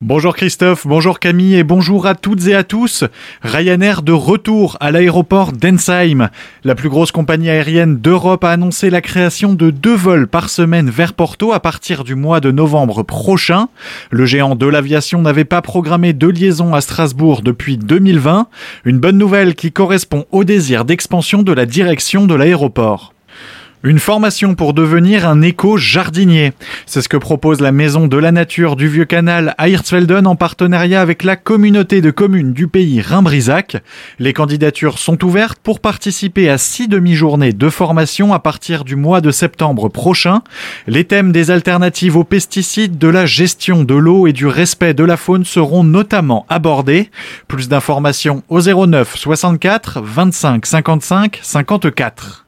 Bonjour Christophe, bonjour Camille et bonjour à toutes et à tous. Ryanair de retour à l'aéroport d'Ensheim. La plus grosse compagnie aérienne d'Europe a annoncé la création de deux vols par semaine vers Porto à partir du mois de novembre prochain. Le géant de l'aviation n'avait pas programmé de liaison à Strasbourg depuis 2020. Une bonne nouvelle qui correspond au désir d'expansion de la direction de l'aéroport. Une formation pour devenir un éco-jardinier. C'est ce que propose la Maison de la Nature du Vieux Canal à Hirtsfelden en partenariat avec la communauté de communes du pays Rhin-Brisac. Les candidatures sont ouvertes pour participer à six demi-journées de formation à partir du mois de septembre prochain. Les thèmes des alternatives aux pesticides, de la gestion de l'eau et du respect de la faune seront notamment abordés. Plus d'informations au 09 64 25 55 54.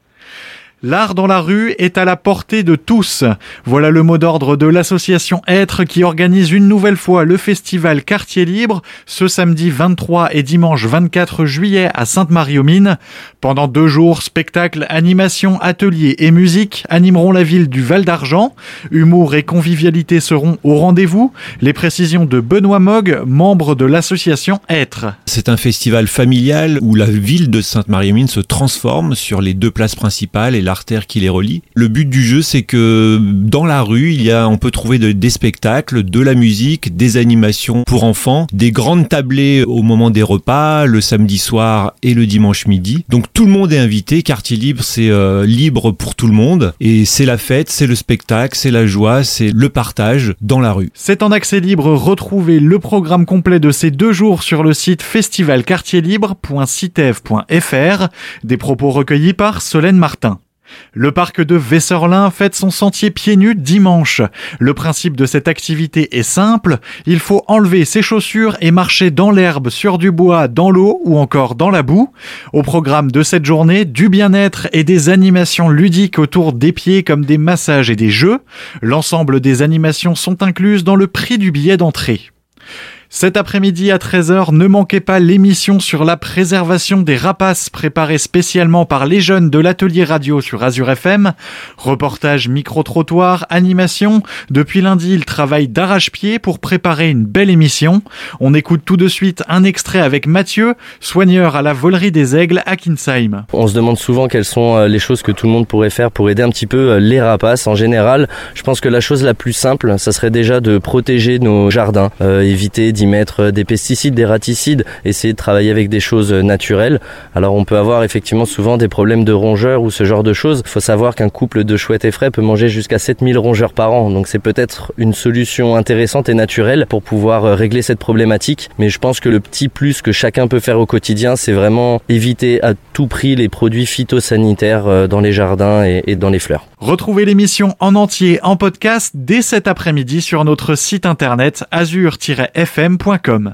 L'art dans la rue est à la portée de tous. Voilà le mot d'ordre de l'association Être qui organise une nouvelle fois le festival Quartier Libre ce samedi 23 et dimanche 24 juillet à Sainte-Marie-aux-Mines. Pendant deux jours, spectacles, animations, ateliers et musique animeront la ville du Val d'Argent. Humour et convivialité seront au rendez-vous. Les précisions de Benoît Mogg, membre de l'association Être. C'est un festival familial où la ville de Sainte-Marie-aux-Mines se transforme sur les deux places principales et l'artère qui les relie. Le but du jeu, c'est que dans la rue, il y a, on peut trouver des spectacles, de la musique, des animations pour enfants, des grandes tablées au moment des repas, le samedi soir et le dimanche midi. Donc tout le monde est invité. Quartier libre, c'est euh, libre pour tout le monde et c'est la fête, c'est le spectacle, c'est la joie, c'est le partage dans la rue. C'est en accès libre. Retrouvez le programme complet de ces deux jours sur le site festivalquartierlibre.citev.fr. Des propos recueillis par Solène Martin. Le parc de Vesserlin fête son sentier pieds nus dimanche. Le principe de cette activité est simple, il faut enlever ses chaussures et marcher dans l'herbe, sur du bois, dans l'eau ou encore dans la boue. Au programme de cette journée, du bien-être et des animations ludiques autour des pieds comme des massages et des jeux. L'ensemble des animations sont incluses dans le prix du billet d'entrée. Cet après-midi à 13h, ne manquez pas l'émission sur la préservation des rapaces préparée spécialement par les jeunes de l'atelier radio sur Azure FM. Reportage micro-trottoir, animation. Depuis lundi, ils travaillent d'arrache-pied pour préparer une belle émission. On écoute tout de suite un extrait avec Mathieu, soigneur à la volerie des aigles à Kinsheim. On se demande souvent quelles sont euh, les choses que tout le monde pourrait faire pour aider un petit peu euh, les rapaces. En général, je pense que la chose la plus simple, ça serait déjà de protéger nos jardins, euh, éviter d'y mettre des pesticides, des raticides, essayer de travailler avec des choses naturelles. Alors on peut avoir effectivement souvent des problèmes de rongeurs ou ce genre de choses. Il faut savoir qu'un couple de chouettes et frais peut manger jusqu'à 7000 rongeurs par an. Donc c'est peut-être une solution intéressante et naturelle pour pouvoir euh, régler cette problématique. Mais je pense que le petit plus que chacun peut faire au quotidien, c'est vraiment éviter à tout prix les produits phytosanitaires euh, dans les jardins et dans les fleurs. Retrouvez l'émission en entier en podcast dès cet après-midi sur notre site internet azur-fm.com.